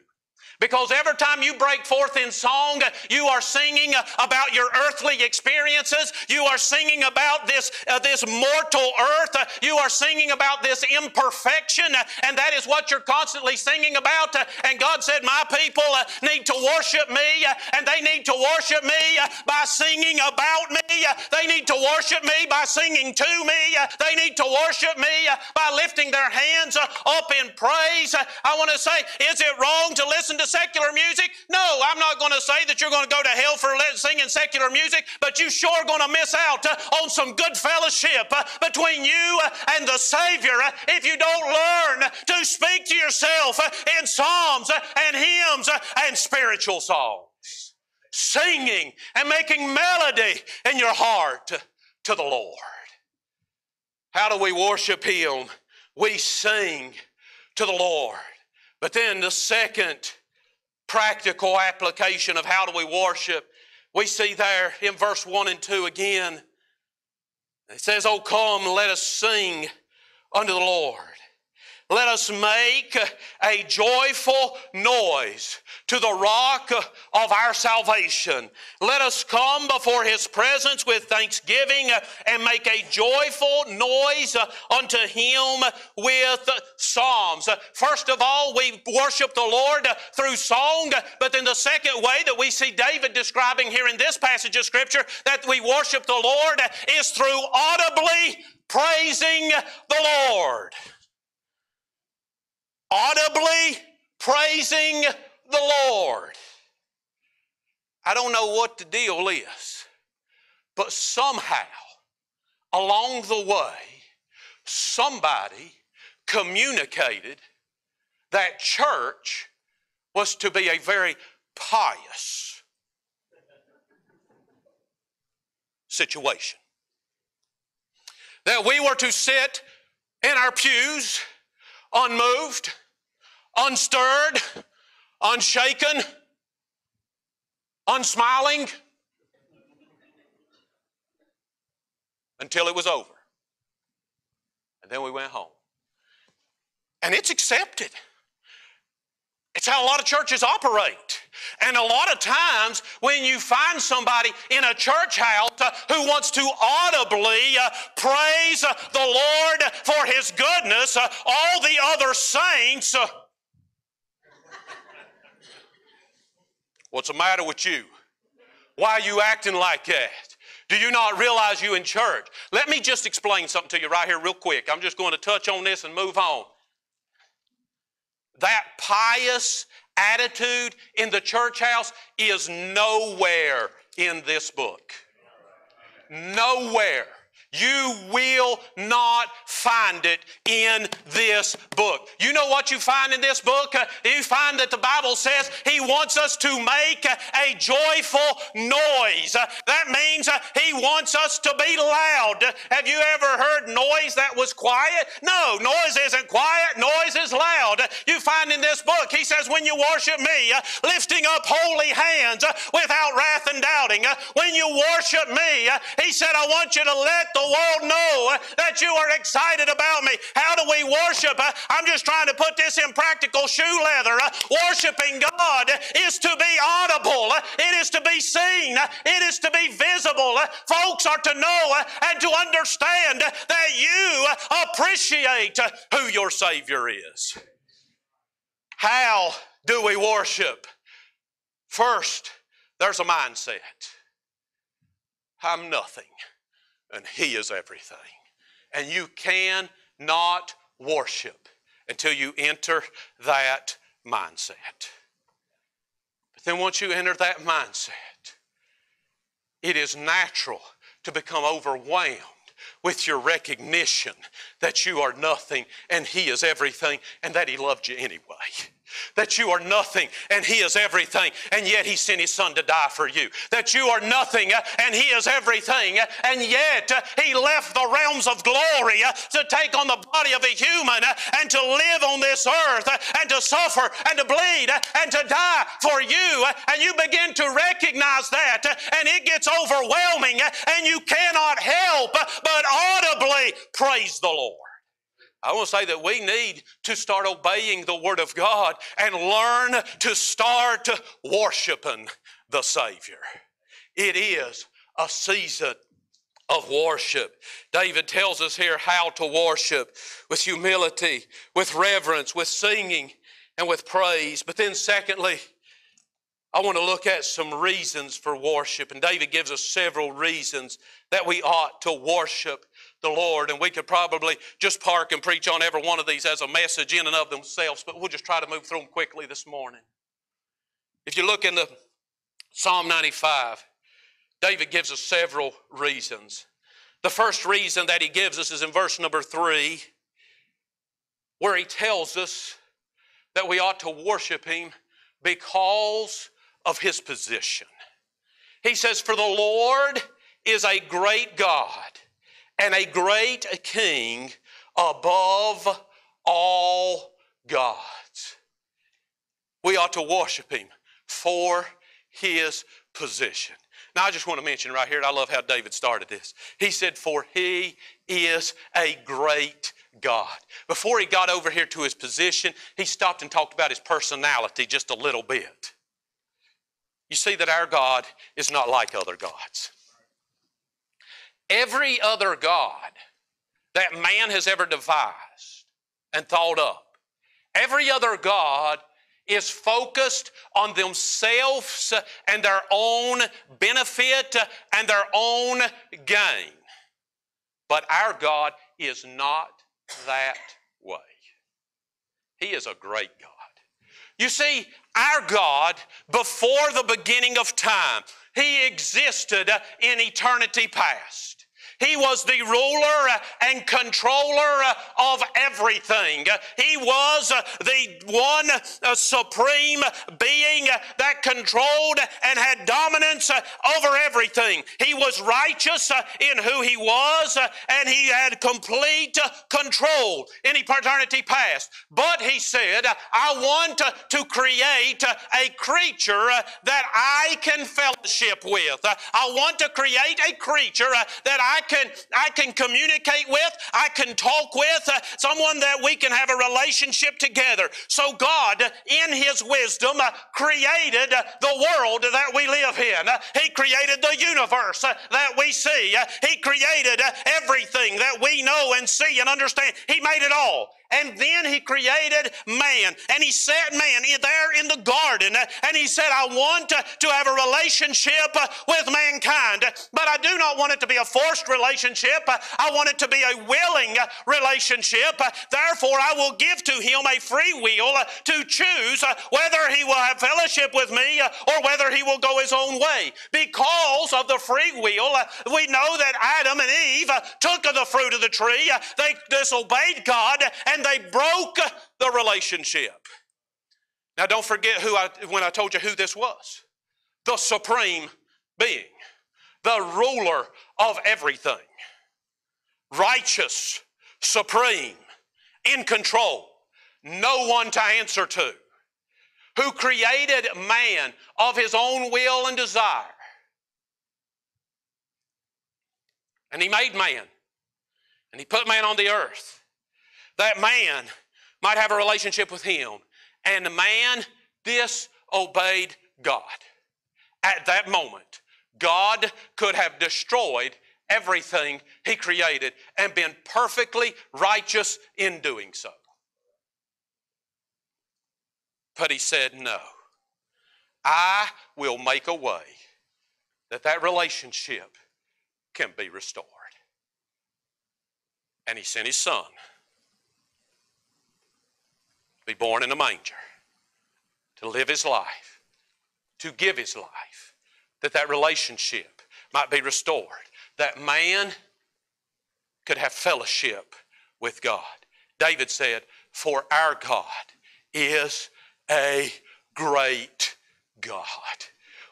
Because every time you break forth in song, you are singing about your earthly experiences. You are singing about this, uh, this mortal earth. You are singing about this imperfection, and that is what you're constantly singing about. And God said, My people uh, need to worship me, uh, and they need to worship me uh, by singing about me. They need to worship me by singing to me. They need to worship me by lifting their hands up in praise. I want to say, is it wrong to listen to secular music? No, I'm not going to say that you're going to go to hell for singing secular music, but you sure going to miss out uh, on some good fellowship uh, between you uh, and the Savior if you don't learn to speak to yourself in psalms and hymns and spiritual songs. Singing and making melody in your heart to the Lord. How do we worship Him? We sing to the Lord. But then the second practical application of how do we worship, we see there in verse 1 and 2 again. It says, Oh, come, let us sing unto the Lord. Let us make a joyful noise to the rock of our salvation. Let us come before his presence with thanksgiving and make a joyful noise unto him with psalms. First of all, we worship the Lord through song, but then the second way that we see David describing here in this passage of Scripture that we worship the Lord is through audibly praising the Lord audibly praising the Lord. I don't know what the deal is, but somehow along the way, somebody communicated that church was to be a very pious situation. That we were to sit in our pews unmoved, unstirred, unshaken, unsmiling, until it was over. And then we went home. And it's accepted. It's how a lot of churches operate. And a lot of times, when you find somebody in a church house uh, who wants to audibly uh, praise uh, the Lord for His goodness, all the other saints, what's the matter with you? Why are you acting like that? Do you not realize you in church? Let me just explain something to you right here, real quick. I'm just going to touch on this and move on. That pious attitude in the church house is nowhere in this book. Nowhere. You will not find it in this book. You know what you find in this book? Uh, you find that the Bible says He wants us to make a joyful noise. Uh, that means uh, He wants us to be loud. Have you ever heard noise that was quiet? No, noise isn't quiet, noise is loud. You find in this book, He says, when you worship me, uh, lifting up holy hands uh, without wrath and doubting, uh, when you worship me, uh, He said, I want you to let the world know uh, that you are excited about me. How do we worship? Uh, I'm just trying to put this in practical shoe leather. Uh, Worshiping God is to be audible, uh, it is to be seen, uh, it is to be visible. Uh, folks are to know and to understand that you appreciate who your Savior is. How do we worship? First, there's a mindset. I'm nothing and He is everything. And you cannot worship until you enter that mindset. But then once you enter that mindset, it is natural to become overwhelmed with your recognition that you are nothing and He is everything and that He loved you anyway. That you are nothing and He is everything, and yet He sent His Son to die for you. That you are nothing uh, and He is everything, uh, and yet uh, He left the realms of glory uh, to take on the body of a human uh, and to live on this earth uh, and to suffer and to bleed and to die for you. And you begin to recognize that, and it gets overwhelming, and you cannot help but audibly praise the Lord. I want to say that we need to start obeying the Word of God and learn to start worshiping the Savior. It is a season of worship. David tells us here how to worship with humility, with reverence, with singing, and with praise. But then, secondly, I want to look at some reasons for worship. And David gives us several reasons that we ought to worship the Lord. And we could probably just park and preach on every one of these as a message in and of themselves, but we'll just try to move through them quickly this morning. If you look in the Psalm 95, David gives us several reasons. The first reason that he gives us is in verse number three, where he tells us that we ought to worship him because of his position. He says, For the Lord is a great God and a great king above all gods. We ought to worship him for his position. Now, I just want to mention right here, I love how David started this. He said, For he is a great God. Before he got over here to his position, he stopped and talked about his personality just a little bit. You see that our God is not like other gods. Every other God that man has ever devised and thought up, every other God is focused on themselves and their own benefit and their own gain. But our God is not that way. He is a great God. You see, our God, before the beginning of time, He existed in eternity past. He was the ruler uh, and controller uh, of everything. He was uh, the one supreme being that controlled and had dominance over everything. He was righteous in who he was, and he had complete control in eternity past. But he said, I want to create a creature that I can fellowship with. I want to create a creature that I can, I can communicate with, I can talk with, uh, someone that we can have a relationship together. So God, in His wisdom, uh, created uh, the world that we live in. Uh, He created the universe uh, that we see. Uh, He created everything that we know and see and understand. He made it all. And then he created man. And he set man there in the garden. And he said, I want to have a relationship with mankind. But I do not want it to be a forced relationship. I want it to be a willing relationship. Therefore, I will give to him a free will to choose whether he will have fellowship with me or whether he will go his own way. Because of the free will, we know that Adam and Eve took of the fruit of the tree. They disobeyed God and they broke the relationship. Now, don't forget who I, when I told you who this was. The supreme being, the ruler of everything, righteous, supreme, in control, no one to answer to, who created man of his own will and desire. And he made man, and he put man on the earth that man might have a relationship with him. And the man disobeyed God. At that moment, God could have destroyed everything he created and been perfectly righteous in doing so. But he said, No, I will make a way that that relationship can be restored. And he sent his son be born in a manger, to live his life, to give his life, that that relationship might be restored, that man could have fellowship with God. David said, For our God is a great God.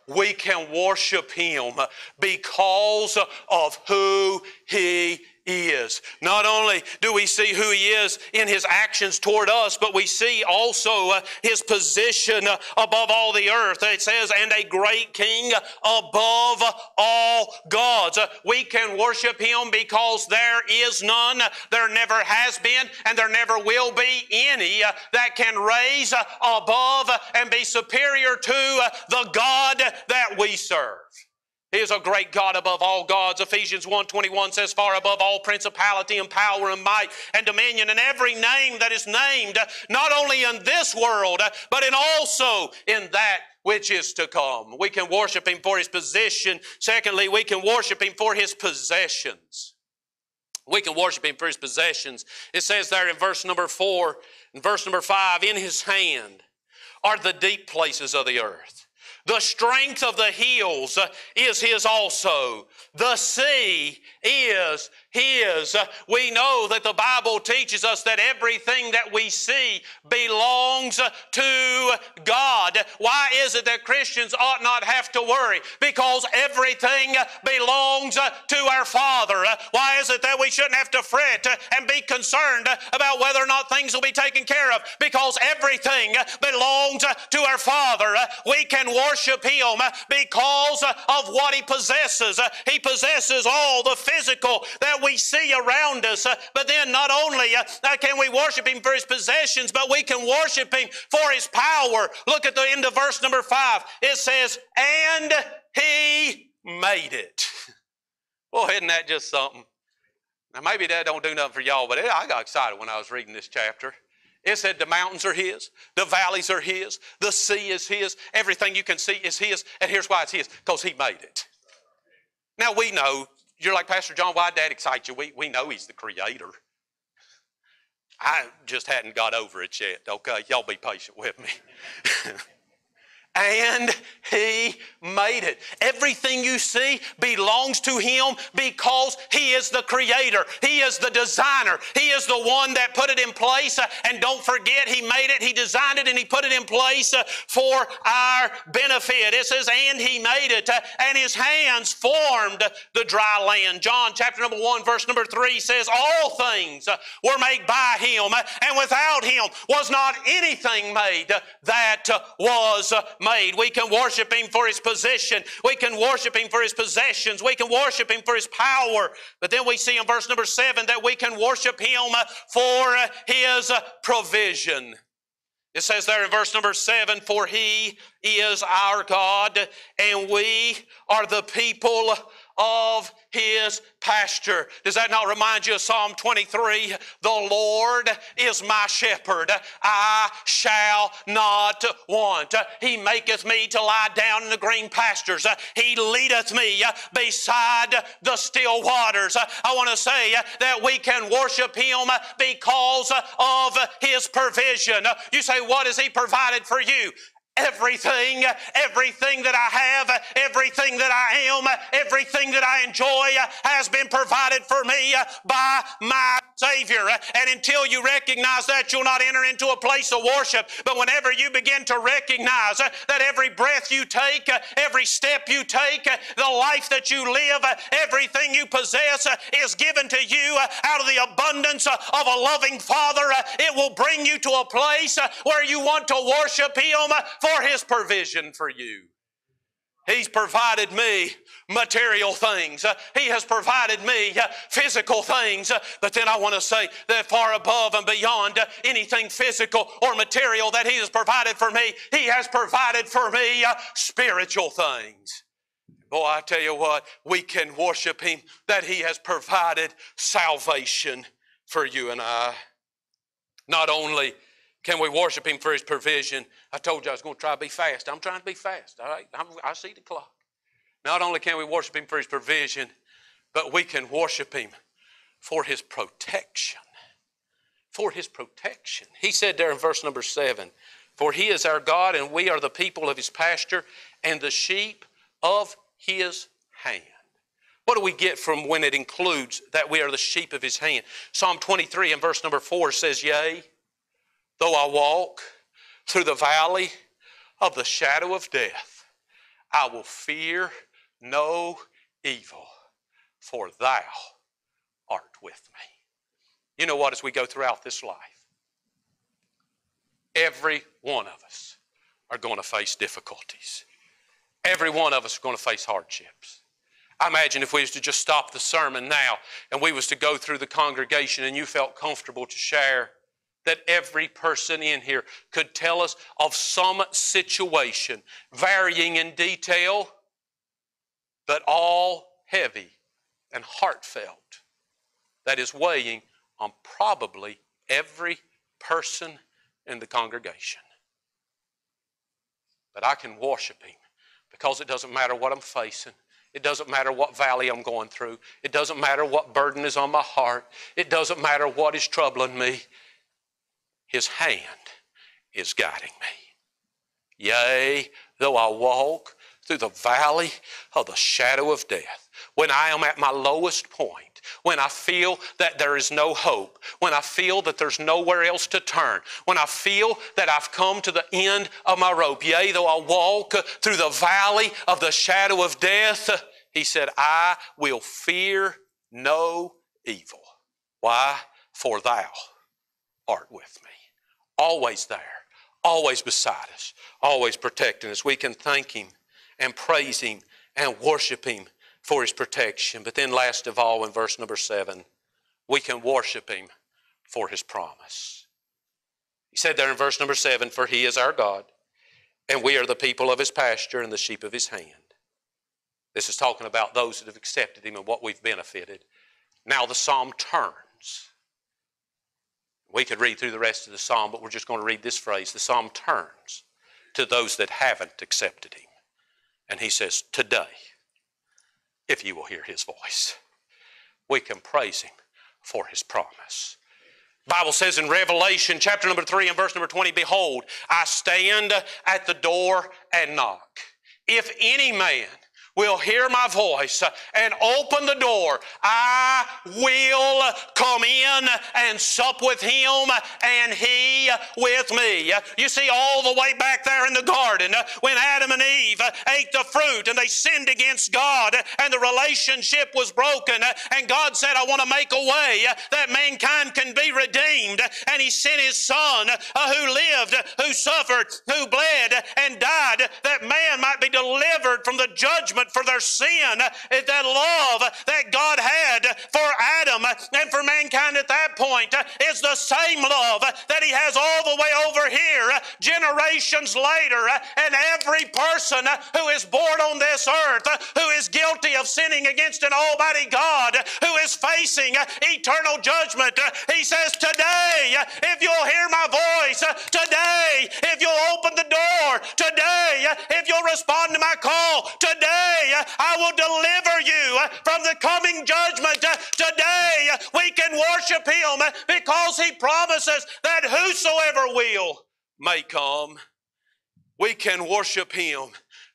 We can worship Him because of who He is. Not only do we see who He is in His actions toward us, but we see also uh, His position uh, above all the earth. It says, and a great King above all gods. Uh, we can worship Him because there is none, there never has been, and there never will be any that can raise above and be superior to the God that we serve. He is a great God above all gods. Ephesians 1.21 says, Far above all principality and power and might and dominion and every name that is named, not only in this world, but in also in that which is to come. We can worship Him for His position. Secondly, we can worship Him for His possessions. We can worship Him for His possessions. It says there in verse number 4 and verse number 5, In His hand are the deep places of the earth. The strength of the hills uh, is His also. The sea is His. We know that the Bible teaches us that everything that we see belongs to God. Why is it that Christians ought not have to worry? Because everything belongs to our Father. Why is it that we shouldn't have to fret and be concerned about whether or not things will be taken care of? Because everything belongs to our Father. We can worship Him because of what He possesses. He possesses all the physical that we see around us. Uh, But then not only uh, uh, can we worship Him for His possessions, but we can worship Him for His power. Look at the end of verse number five. It says, and He made it. Well, isn't that just something? Now, maybe that don't do nothing for y'all, but I got excited when I was reading this chapter. It said the mountains are His, the valleys are His, the sea is His, everything you can see is His, and here's why it's His because He made it. Now, we know, you're like, Pastor John, why did that excite you? We, we know He's the Creator. I just hadn't got over it yet, okay? Y'all be patient with me. and he made it. Everything you see belongs to him because he is the creator. He is the designer. He is the one that put it in place. Uh, And don't forget, he made it, he designed it, and he put it in place uh, for our benefit. It says, and he made it, uh, and his hands formed the dry land. John chapter number 1, verse number 3 says, All things were made by him, and without him was not anything made that was uh, made. We can worship Him for His position. We can worship Him for His possessions. We can worship Him for His power. But then we see in verse number seven that we can worship Him uh, for uh, His uh, provision. It says there in verse number seven, for He is our God, and we are the people of his pasture. Does that not remind you of Psalm 23? The Lord is my shepherd. I shall not want. He maketh me to lie down in the green pastures. He leadeth me beside the still waters. I want to say that we can worship him because of his provision. You say, what has he provided for you? Everything, everything that I have, everything that I am, everything that I enjoy has been provided for me by my Savior. And until you recognize that, you'll not enter into a place of worship. But whenever you begin to recognize that every breath you take, every step you take, the life that you live, everything you possess is given to you out of the abundance of a loving Father, it will bring you to a place where you want to worship Him for His provision for you. He's provided me material things. Uh, he has provided me uh, physical things. Uh, but then I want to say that far above and beyond uh, anything physical or material that He has provided for me, He has provided for me uh, spiritual things. Boy, I tell you what, we can worship Him that He has provided salvation for you and I. Not only can we worship Him for His provision, I told you I was going to try to be fast. I'm trying to be fast. All right, I see the clock. Not only can we worship Him for His provision, but we can worship Him for His protection. For His protection. He said there in verse number seven, For He is our God, and we are the people of His pasture, and the sheep of His hand. What do we get from when it includes that we are the sheep of His hand? Psalm 23 and verse number 4 says, Yea, though I walk through the valley of the shadow of death, I will fear no evil, for thou art with me. You know what, as we go throughout this life, every one of us are going to face difficulties. Every one of us are going to face hardships. I imagine if we was to just stop the sermon now and we was to go through the congregation and you felt comfortable to share that every person in here could tell us of some situation, varying in detail, but all heavy and heartfelt, that is weighing on probably every person in the congregation. But I can worship Him because it doesn't matter what I'm facing. It doesn't matter what valley I'm going through. It doesn't matter what burden is on my heart. It doesn't matter what is troubling me. His hand is guiding me. Yea, though I walk through the valley of the shadow of death, when I am at my lowest point, when I feel that there is no hope, when I feel that there's nowhere else to turn, when I feel that I've come to the end of my rope, yea, though I walk through the valley of the shadow of death, he said, I will fear no evil. Why? For thou art with me. Always there, always beside us, always protecting us. We can thank him and praise him and worship him for his protection. But then, last of all, in verse number seven, we can worship him for his promise. He said there in verse number seven, For he is our God, and we are the people of his pasture and the sheep of his hand. This is talking about those that have accepted him and what we've benefited. Now the psalm turns. We could read through the rest of the psalm, but we're just going to read this phrase. The psalm turns to those that haven't accepted him. And he says, Today, if you will hear his voice, we can praise him for his promise. Bible says in Revelation chapter number 3 and verse number 20, Behold, I stand at the door and knock. If any man will hear my voice and open the door, I will come in and sup with him and he with me. You see, all the way back there in the garden, when Adam and Eve ate the fruit and they sinned against God and the relationship was broken, and God said, I want to make a way that mankind can be redeemed. And he sent his son uh, who lived, who suffered, who bled, and died that man might be delivered from the judgment for their sin. That love that God had for Adam and for mankind at that point is the same love that he has all the way over here, generations later. And every person who is born on this earth who is guilty of sinning against an almighty God, who is facing eternal judgment, he says, Today, if you'll hear my voice, today, if you'll open the door, today, if you'll respond to my call, today, uh, I will deliver you uh, from the coming judgment. Uh, Today, we can worship him because he promises that whosoever will may come. We can worship him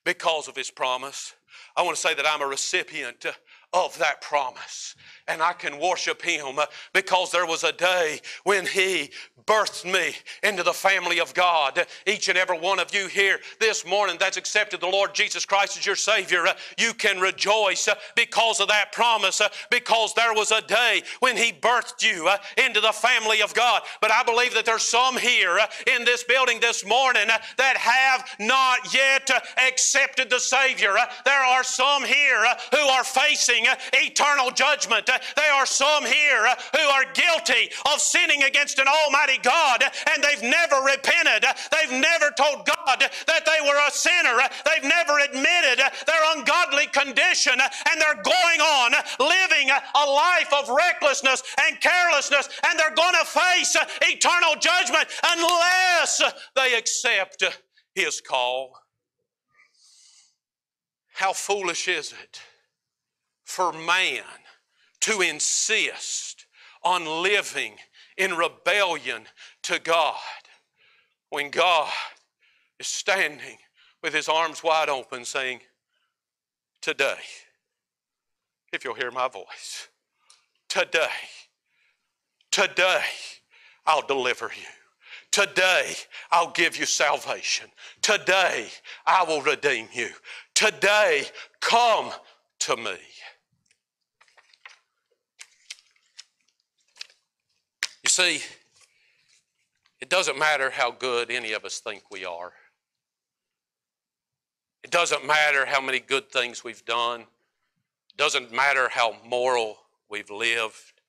because of his promise. I want to say that I'm a recipient of that promise. And I can worship him uh, because there was a day when he birthed me into the family of God. Each and every one of you here this morning that's accepted the Lord Jesus Christ as your Savior, uh, you can rejoice uh, because of that promise, uh, because there was a day when he birthed you uh, into the family of God. But I believe that there's some here uh, in this building this morning that have not yet accepted the Savior. There are some here who are facing eternal judgment. There are some here uh, who are guilty of sinning against an almighty God and they've never repented. They've never told God that they were a sinner. They've never admitted their ungodly condition and they're going on living a life of recklessness and carelessness and they're going to face eternal judgment unless they accept His call. How foolish is it for man to insist on living in rebellion to God when God is standing with his arms wide open saying, Today, if you'll hear my voice, today, today, I'll deliver you. Today, I'll give you salvation. Today, I will redeem you. Today, come to me. You see, it doesn't matter how good any of us think we are. It doesn't matter how many good things we've done. It doesn't matter how moral we've lived.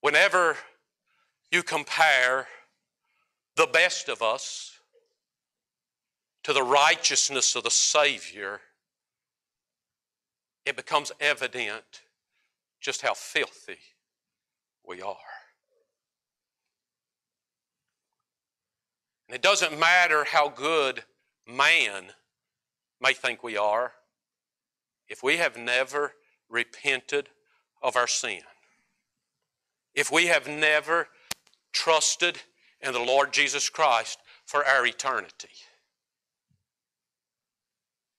Whenever you compare the best of us to the righteousness of the Savior, it becomes evident just how filthy we are. And it doesn't matter how good man may think we are, if we have never repented of our sin, if we have never trusted in the Lord Jesus Christ for our eternity,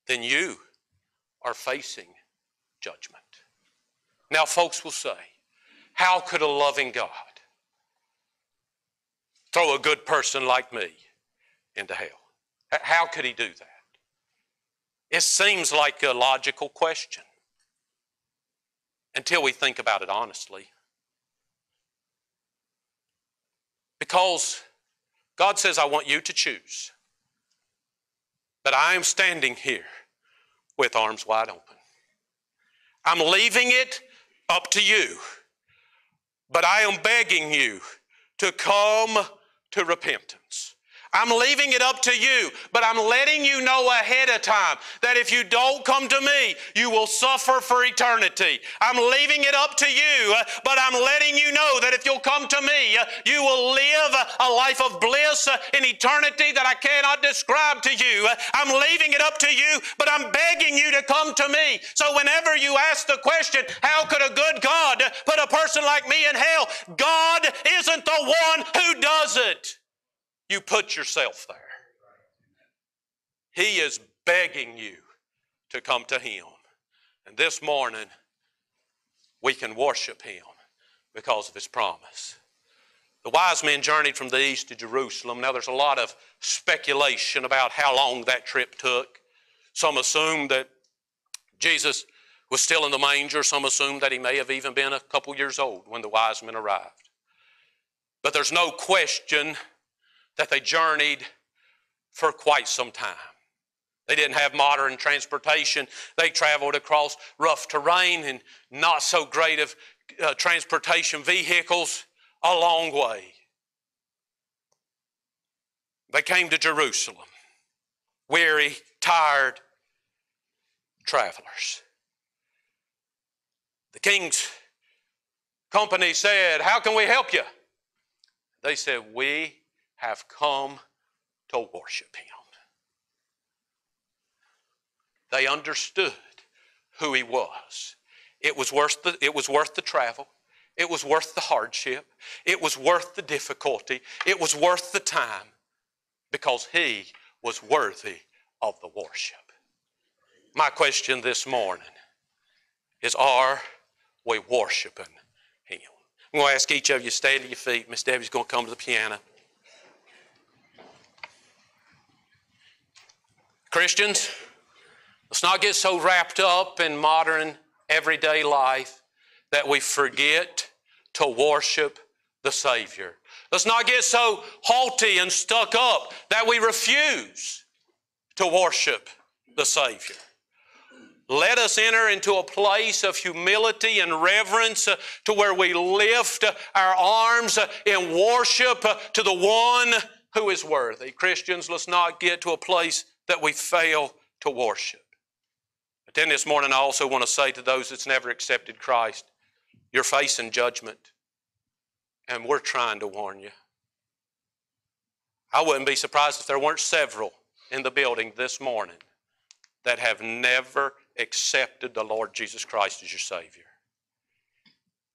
then you are facing judgment. Now, folks will say, How could a loving God throw a good person like me into hell? How could he do that? It seems like a logical question until we think about it honestly. Because God says, I want you to choose. But I am standing here with arms wide open. I'm leaving it up to you. But I am begging you to come to repentance. I'm leaving it up to you, but I'm letting you know ahead of time that if you don't come to me, you will suffer for eternity. I'm leaving it up to you, but I'm letting you know that if you'll come to me, you will live a life of bliss in eternity that I cannot describe to you. I'm leaving it up to you, but I'm begging you to come to me. So whenever you ask the question, how could a good God put a person like me in hell? God isn't the one who does it. You put yourself there. He is begging you to come to Him. And this morning, we can worship Him because of His promise. The wise men journeyed from the east to Jerusalem. Now, there's a lot of speculation about how long that trip took. Some assume that Jesus was still in the manger. Some assume that he may have even been a couple years old when the wise men arrived. But there's no question that they journeyed for quite some time. They didn't have modern transportation. They traveled across rough terrain and not so great of uh, transportation vehicles a long way. They came to Jerusalem, weary, tired travelers. The king's company said, How can we help you? They said, We have come to worship him. They understood who he was. It was worth the, it was worth the travel. It was worth the hardship. It was worth the difficulty. It was worth the time because he was worthy of the worship. My question this morning is Are we worshiping him? I'm going to ask each of you to stand to your feet. Miss Debbie's going to come to the piano. Christians, let's not get so wrapped up in modern everyday life that we forget to worship the Savior. Let's not get so haughty and stuck up that we refuse to worship the Savior. Let us enter into a place of humility and reverence uh, to where we lift uh, our arms uh, in worship uh, to the one who is worthy. Christians, let's not get to a place that we fail to worship. But then this morning, I also want to say to those that's never accepted Christ, you're facing judgment, and we're trying to warn you. I wouldn't be surprised if there weren't several in the building this morning that have never accepted the Lord Jesus Christ as your Savior.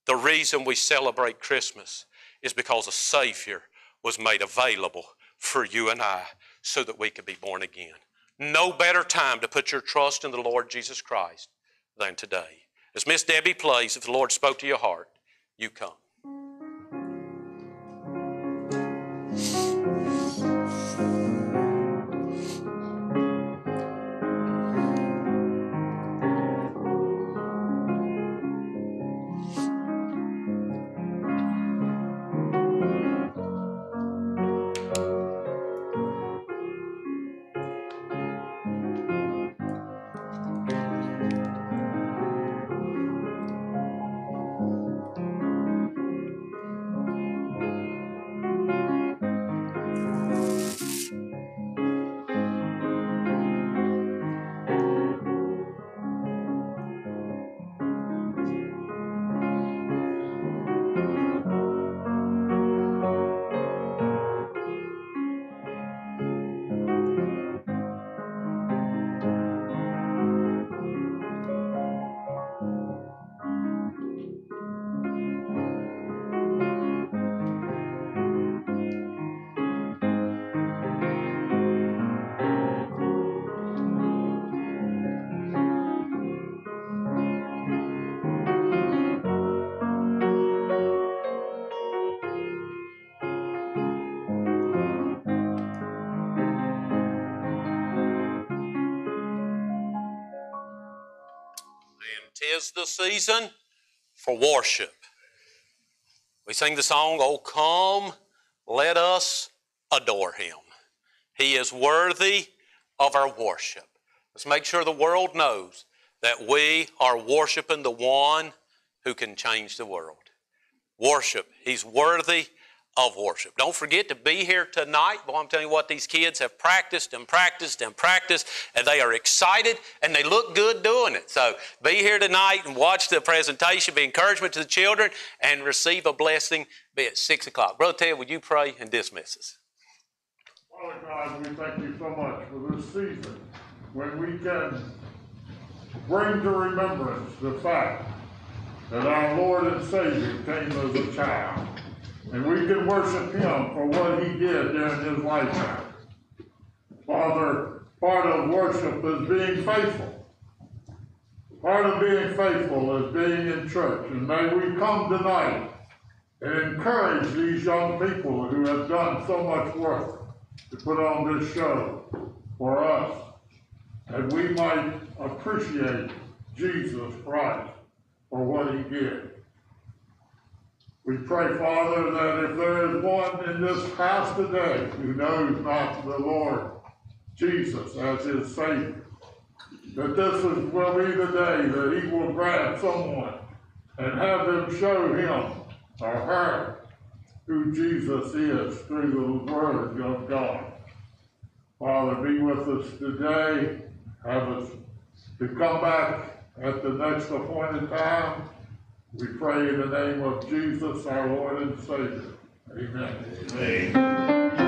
The reason we celebrate Christmas is because a Savior was made available for you and I so that we could be born again. No better time to put your trust in the Lord Jesus Christ than today. As Miss Debbie plays, if the Lord spoke to your heart, you come. Season for worship. We sing the song, Oh, come, let us adore him. He is worthy of our worship. Let's make sure the world knows that we are worshiping the one who can change the world. Worship. He's worthy of worship. Don't forget to be here tonight. Boy, I'm telling you what, these kids have practiced and practiced and practiced, and they are excited and they look good doing it. So be here tonight and watch the presentation, be encouragement to the children, and receive a blessing. Be at 6 o'clock. Brother Ted, would you pray and dismiss us? Father God, we thank you so much for this season when we can bring to remembrance the fact that our Lord and Savior came as a child. And we can worship him for what he did during his lifetime. Father, part of worship is being faithful. Part of being faithful is being in church, and may we come tonight and encourage these young people who have done so much work to put on this show for us, that we might appreciate Jesus Christ for what he did. We pray, Father, that if there is one in this house today who knows not the Lord Jesus as his Savior, that this is, will be the day that he will grab someone and have them show him or her who Jesus is through the Word of God. Father, be with us today. Have us to come back at the next appointed time. We pray in the name of Jesus, our Lord and Savior. Amen. Amen.